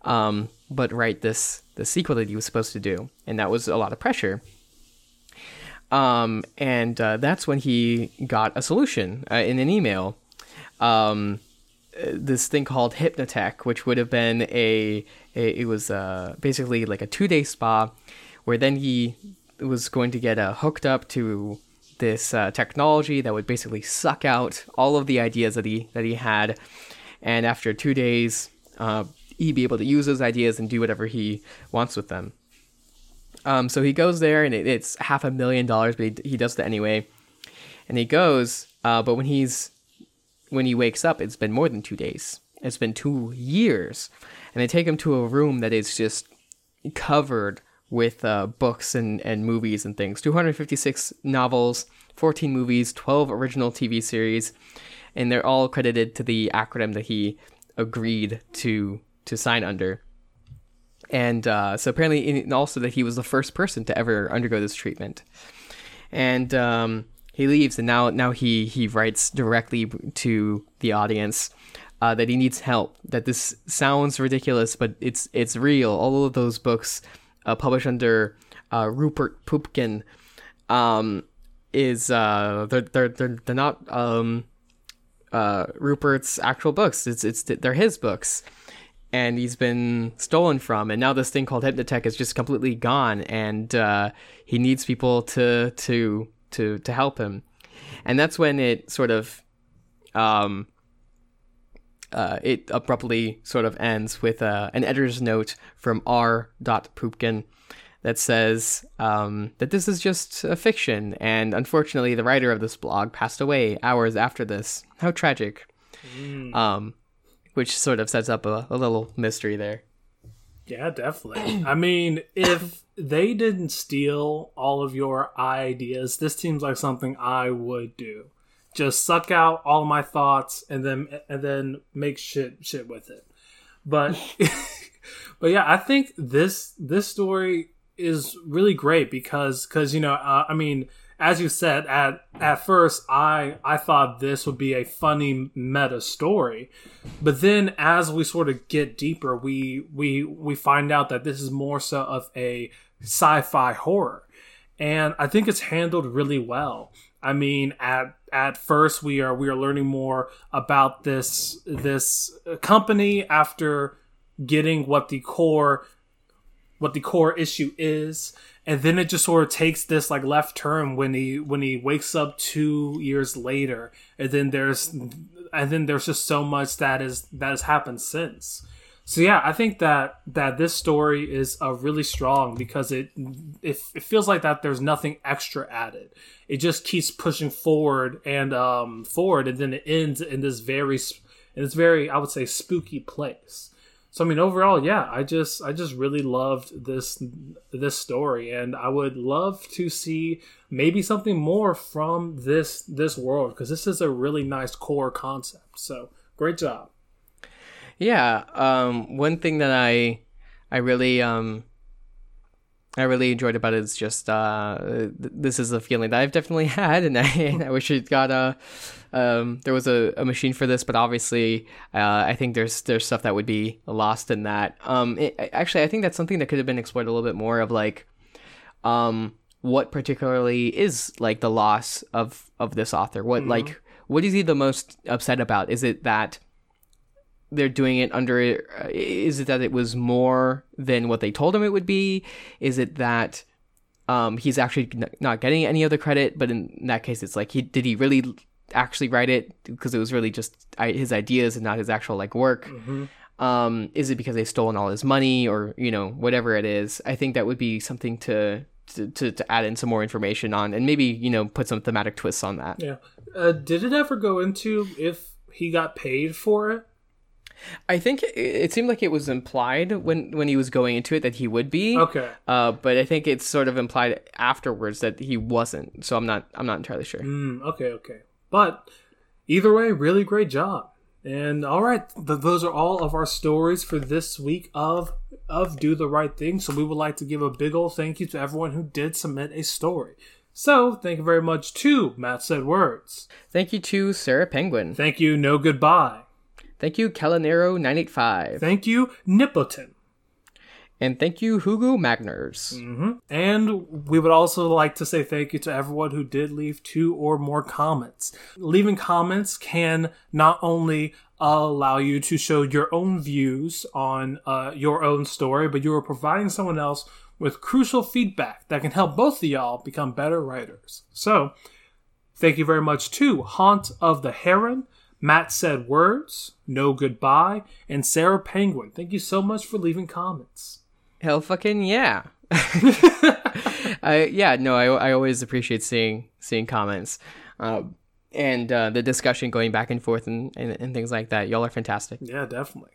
um, but write this the sequel that he was supposed to do, and that was a lot of pressure. Um, and uh, that's when he got a solution uh, in an email. Um, this thing called Hypnotech, which would have been a, a it was uh, basically like a two day spa, where then he was going to get uh, hooked up to this uh, technology that would basically suck out all of the ideas that he that he had, and after two days, uh, he be able to use those ideas and do whatever he wants with them. Um, so he goes there, and it, it's half a million dollars, but he, he does it anyway. And he goes, uh, but when he's when he wakes up, it's been more than two days. It's been two years, and they take him to a room that is just covered with uh, books and, and movies and things 256 novels 14 movies 12 original tv series and they're all credited to the acronym that he agreed to to sign under. And uh, so apparently also that he was the first person to ever undergo this treatment. And um, he leaves and now now he he writes directly to the audience uh, that he needs help that this sounds ridiculous but it's it's real. All of those books uh, published under uh, Rupert Pupkin um, is uh, they're, they're they're they're not um, uh, Rupert's actual books. It's it's they're his books and he's been stolen from and now this thing called hypnotech is just completely gone and uh, he needs people to to to to help him and that's when it sort of um uh, it abruptly sort of ends with uh, an editor's note from R. Pupkin that says um, that this is just a fiction, and unfortunately, the writer of this blog passed away hours after this. How tragic! Mm. Um, which sort of sets up a, a little mystery there. Yeah, definitely. I mean, if they didn't steal all of your ideas, this seems like something I would do just suck out all my thoughts and then and then make shit shit with it. But but yeah, I think this this story is really great because because you know uh, I mean as you said at at first I I thought this would be a funny meta story, but then as we sort of get deeper, we we we find out that this is more so of a sci-fi horror, and I think it's handled really well. I mean, at at first we are we are learning more about this this company after getting what the core what the core issue is and then it just sort of takes this like left turn when he when he wakes up 2 years later and then there's and then there's just so much that is that has happened since so yeah, I think that that this story is uh, really strong because it, it it feels like that there's nothing extra added. It just keeps pushing forward and um forward, and then it ends in this very in this very I would say spooky place. So I mean, overall, yeah, I just I just really loved this this story, and I would love to see maybe something more from this this world because this is a really nice core concept. So great job. Yeah. Um, one thing that I I really um I really enjoyed about it. is just uh, th- this is a feeling that I've definitely had, and I, I wish it got a um, there was a, a machine for this, but obviously uh, I think there's there's stuff that would be lost in that. Um, it, actually, I think that's something that could have been explored a little bit more of like um, what particularly is like the loss of of this author. What mm-hmm. like what is he the most upset about? Is it that they're doing it under uh, is it that it was more than what they told him it would be? Is it that um, he's actually not getting any of the credit but in that case it's like he did he really actually write it? Because it was really just his ideas and not his actual like work. Mm-hmm. um, is it because they've stolen all his money or you know whatever it is? I think that would be something to to, to, to add in some more information on and maybe you know put some thematic twists on that. Yeah. Uh, did it ever go into if he got paid for it I think it, seemed like it was implied when when he was going into it that he would be. Okay. Uh, but I think it's sort of implied afterwards that he wasn't. So I'm not I'm not entirely sure. Mm, okay, okay. But either way, really great job. And all right, th- those are all of our stories for this week of of do the right thing. So we would like to give a big old thank you to everyone who did submit a story. So thank you very much to Matt said words. Thank you to Sarah Penguin. Thank you. No goodbye. Thank you, Calinero985. Thank you, Nipotin. And thank you, Hugo Magners. Mm-hmm. And we would also like to say thank you to everyone who did leave two or more comments. Leaving comments can not only allow you to show your own views on uh, your own story, but you are providing someone else with crucial feedback that can help both of y'all become better writers. So, thank you very much to Haunt of the Heron, Matt Said Words, No Goodbye, and Sarah Penguin. Thank you so much for leaving comments. Hell fucking yeah. I yeah no I, I always appreciate seeing seeing comments, um, and uh, the discussion going back and forth and, and, and things like that. Y'all are fantastic. Yeah, definitely.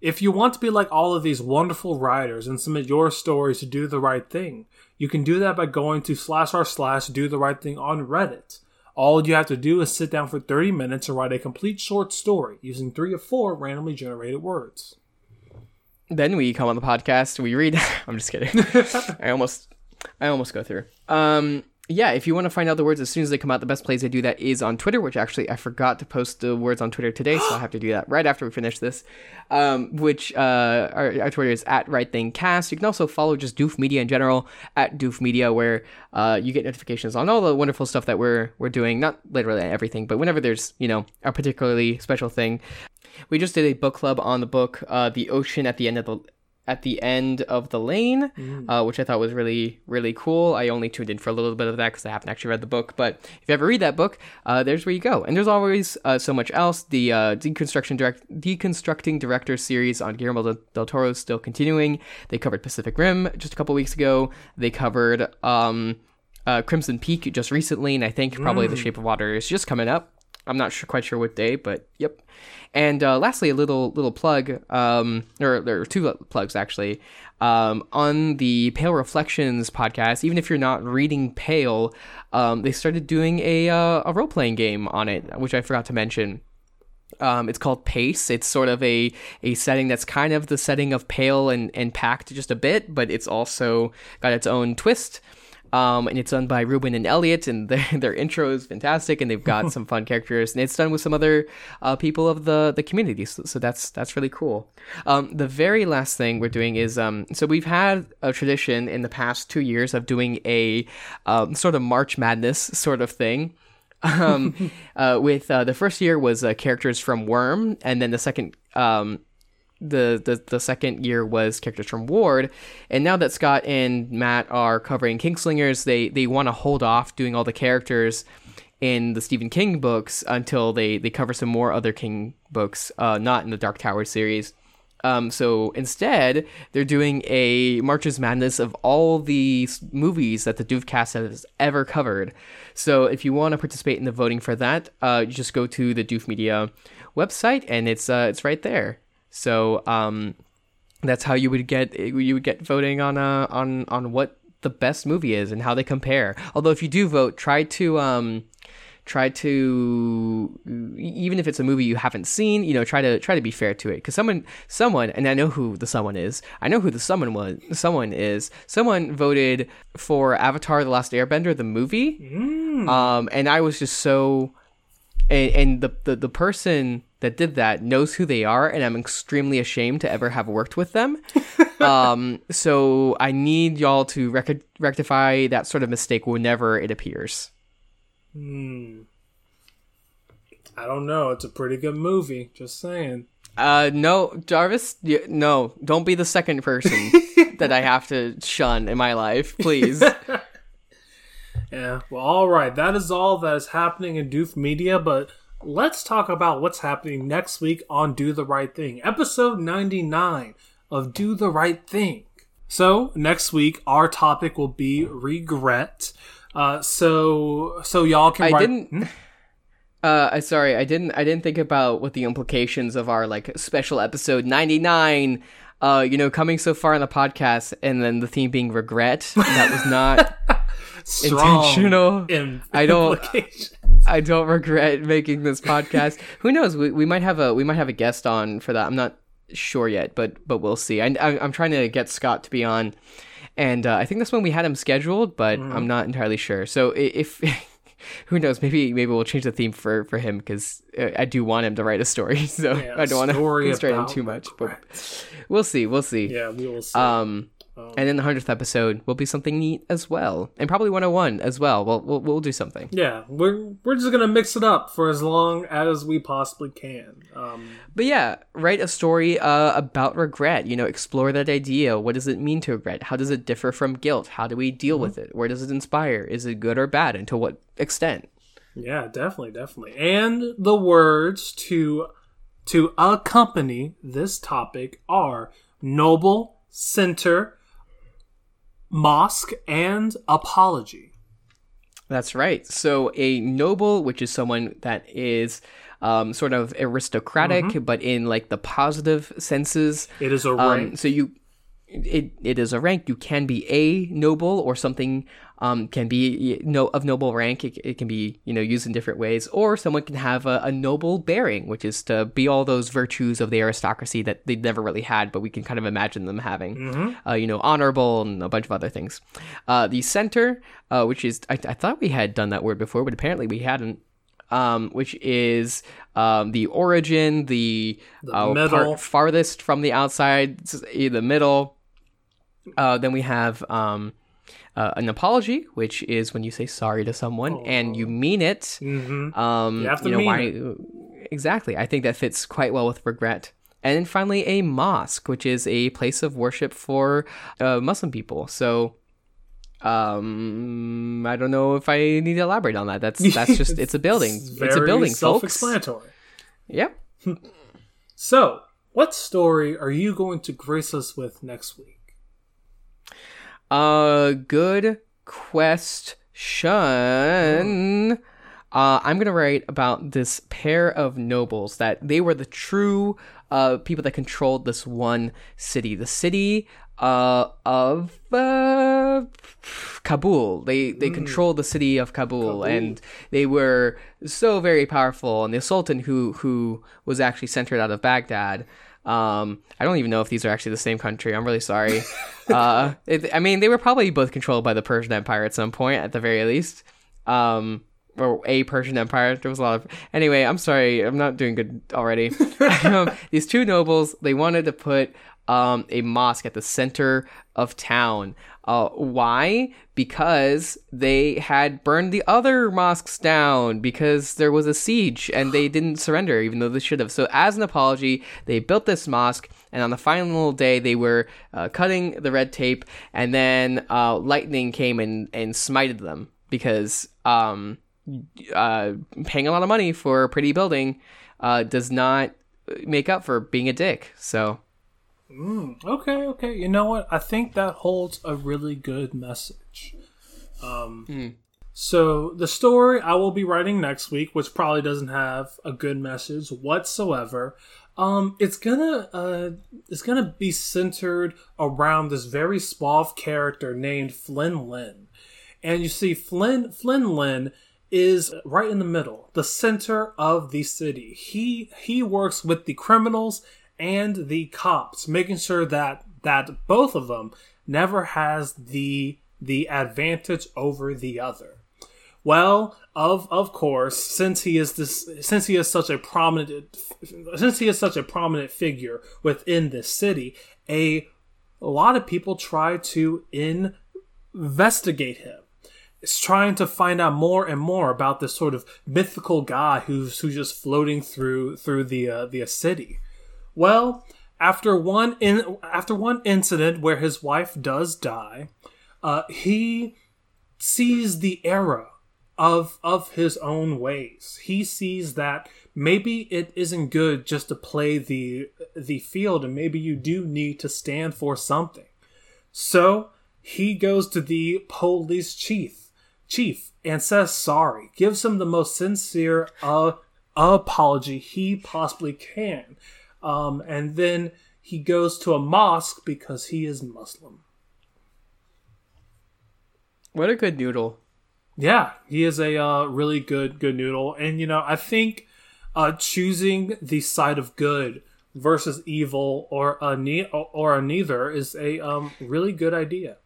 If you want to be like all of these wonderful writers and submit your stories to do the right thing, you can do that by going to slash r slash do the right thing on Reddit. All you have to do is sit down for 30 minutes and write a complete short story using three or four randomly generated words. Then we come on the podcast, we read. I'm just kidding. I almost I almost go through. Um, yeah, if you want to find out the words as soon as they come out, the best place to do that is on Twitter, which actually I forgot to post the words on Twitter today, so I'll have to do that right after we finish this. Um, which uh, our, our Twitter is at Right Thing Cast. You can also follow just Doof Media in general at Doof Media, where uh, you get notifications on all the wonderful stuff that we're we're doing. Not literally everything, but whenever there's you know a particularly special thing. We just did a book club on the book uh, "The Ocean at the End of the." At the end of the lane, uh, which I thought was really, really cool. I only tuned in for a little bit of that because I haven't actually read the book. But if you ever read that book, uh, there's where you go. And there's always uh, so much else. The uh, deconstruction direct, deconstructing director series on Guillermo del, del Toro is still continuing. They covered Pacific Rim just a couple weeks ago. They covered um, uh, Crimson Peak just recently, and I think probably The Shape of Water is just coming up. I'm not sure, quite sure what day, but yep. And uh, lastly, a little little plug, um, or there are two plugs actually, um, on the Pale Reflections podcast. Even if you're not reading Pale, um, they started doing a uh, a role playing game on it, which I forgot to mention. Um, it's called Pace. It's sort of a, a setting that's kind of the setting of Pale and, and Pact just a bit, but it's also got its own twist. Um, and it's done by Ruben and Elliot, and their, their intro is fantastic, and they've got some fun characters, and it's done with some other uh, people of the the community, so, so that's that's really cool. Um, the very last thing we're doing is um, so we've had a tradition in the past two years of doing a um, sort of March Madness sort of thing. um, uh, with uh, the first year was uh, characters from Worm, and then the second um, the, the the second year was characters from Ward, and now that Scott and Matt are covering Kingslingers, they they want to hold off doing all the characters in the Stephen King books until they they cover some more other King books, uh, not in the Dark Tower series. Um, so instead, they're doing a Marches Madness of all the movies that the Doofcast has ever covered. So if you want to participate in the voting for that, uh, just go to the Doof Media website, and it's uh, it's right there. So um, that's how you would get you would get voting on uh, on on what the best movie is and how they compare. Although if you do vote, try to um, try to even if it's a movie you haven't seen, you know, try to try to be fair to it because someone someone and I know who the someone is. I know who the someone was. Someone is someone voted for Avatar: The Last Airbender, the movie, um, and I was just so and, and the, the the person that did that knows who they are and i'm extremely ashamed to ever have worked with them um so i need y'all to rec- rectify that sort of mistake whenever it appears Hmm. I don't know. It's a pretty good movie. Just saying. uh no jarvis no don't be the second person that i have to shun in my life please Yeah. Well, all right. That is all that is happening in Doof Media, but let's talk about what's happening next week on Do the Right Thing, episode 99 of Do the Right Thing. So, next week, our topic will be regret. Uh, so, so y'all can i write- didn't uh I sorry i didn't i didn't think about what the implications of our like special episode 99 uh you know coming so far in the podcast and then the theme being regret that was not intentional. in I don't- I don't regret making this podcast. Who knows? We, we might have a we might have a guest on for that. I'm not sure yet, but but we'll see. I, I I'm trying to get Scott to be on, and uh, I think that's when we had him scheduled, but Mm-hmm. I'm not entirely sure. So if who knows, maybe maybe we'll change the theme for for him because I do want him to write a story. So Yeah, I don't want to constrain him too much. But we'll see. We'll see. Yeah, we will see. Um. And then the hundredth episode will be something neat as well, and probably 101 as well. We'll we'll, we'll do something. yeah, we're we're just gonna mix it up for as long as we possibly can. Um, But yeah, write a story uh, about regret. You know, explore that idea. What does it mean to regret? How does it differ from guilt? How do we deal with it? Where does it inspire? Is it good or bad? And to what extent? Yeah, definitely, definitely. And the words to to accompany this topic are noble, center, mosque, and apology. That's right. So a noble, which is someone that is um, sort of aristocratic, but in like the positive senses. It is a Um, rank. so you, it it is a rank. You can be a noble or something. Um, can be no of noble rank. It, it can be you know used in different ways, or someone can have a, a noble bearing, which is to be all those virtues of the aristocracy that they never really had, but we can kind of imagine them having. Uh, you know, honorable and a bunch of other things. Uh, the center, uh, which is I, I thought we had done that word before, but apparently we hadn't um, which is um, the origin, the, uh, middle. part farthest from the outside, the middle. Uh, then we have um, uh, an apology, which is when you say sorry to someone and you mean it. hmm Um, You have to know, mean why, Exactly. I think that fits quite well with regret. And then finally, a mosque, which is a place of worship for uh, Muslim people. So, um, I don't know if I need to elaborate on that. That's that's just it's a building. It's, a building, folks. self-explanatory. Yep. So, what story are you going to grace us with next week? Uh, good question. Uh, I'm gonna write about this pair of nobles that they were the true uh people that controlled this one city, the city uh of uh Kabul. They they controlled the city of Kabul, and they were so very powerful. And the Sultan who who was actually centered out of Baghdad. Um, I don't even know if these are actually the same country. I'm really sorry. uh, it, I mean, they were probably both controlled by the Persian Empire at some point, at the very least. Um, or a Persian Empire. There was a lot of. Anyway, I'm sorry. I'm not doing good already. um, these two nobles, they wanted to put um, a mosque at the center of town. Uh, why? Because they had burned the other mosques down because there was a siege and they didn't surrender, even though they should have. So, as an apology, they built this mosque, and on the final day, they were uh, cutting the red tape, and then uh, lightning came and, and smited them because um, uh, paying a lot of money for a pretty building uh, does not make up for being a dick. So, Okay, okay. You know what? I think that holds a really good message. Um, So the story I will be writing next week, which probably doesn't have a good message whatsoever, um, it's gonna uh, it's gonna be centered around this very suave character named Flynn Lynn, and you see Flynn Flynn Lynn is right in the middle, the center of the city. He he works with the criminals and the cops, making sure that that both of them never has the the advantage over the other. Well, of of course, since he is this, since he is such a prominent, since he is such a prominent figure within this city, a, a lot of people try to investigate him. It's trying to find out more and more about this sort of mythical guy who's who's just floating through through the uh, the city. Well, after one in after one incident where his wife does die, uh, he sees the error of of his own ways. He sees that maybe it isn't good just to play the the field, and maybe you do need to stand for something. So he goes to the police chief, chief, and says sorry. Gives him the most sincere uh, apology he possibly can, um, and then he goes to a mosque because he is Muslim. what a good noodle. Yeah, he is a uh, really good good noodle, and you know I think uh, choosing the side of good versus evil or a ne- or a neither is a um, really good idea.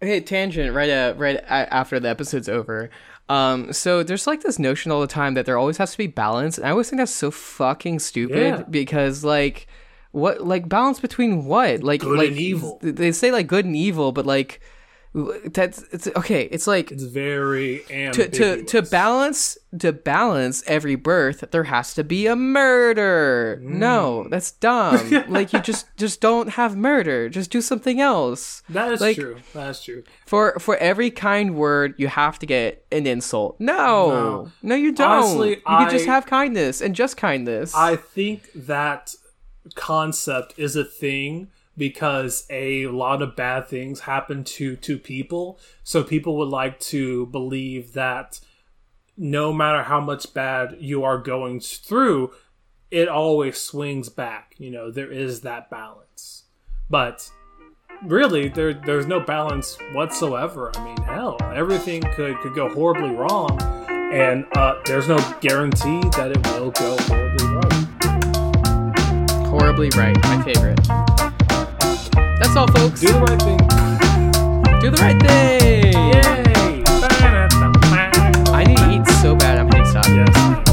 Hey, tangent right uh, right after the episode's over. Um, so there's like this notion all the time that there always has to be balance, and I always think that's so fucking stupid Yeah. because like what like balance between what like Good like and evil. They say like good and evil, but like That's it's okay. It's like It's very to ambiguous. to to balance to balance every birth there has to be a murder no Mm. that's dumb like you just just don't have murder just do something else That is like- true. That is true. for for every kind word you have to get an insult no no, you don't Honestly, you can just have kindness and just kindness I think that concept is a thing because a lot of bad things happen to to people. So people would like to believe that no matter how much bad you are going through it always swings back. You know there is that balance. But really there there's no balance whatsoever. I mean hell everything could could go horribly wrong and uh, there's no guarantee that it will go horribly wrong. Horribly right my favorite that's all, folks. Do the right thing. Do the right thing. Yay! I need to eat so bad. I'm hitting stop. Yes.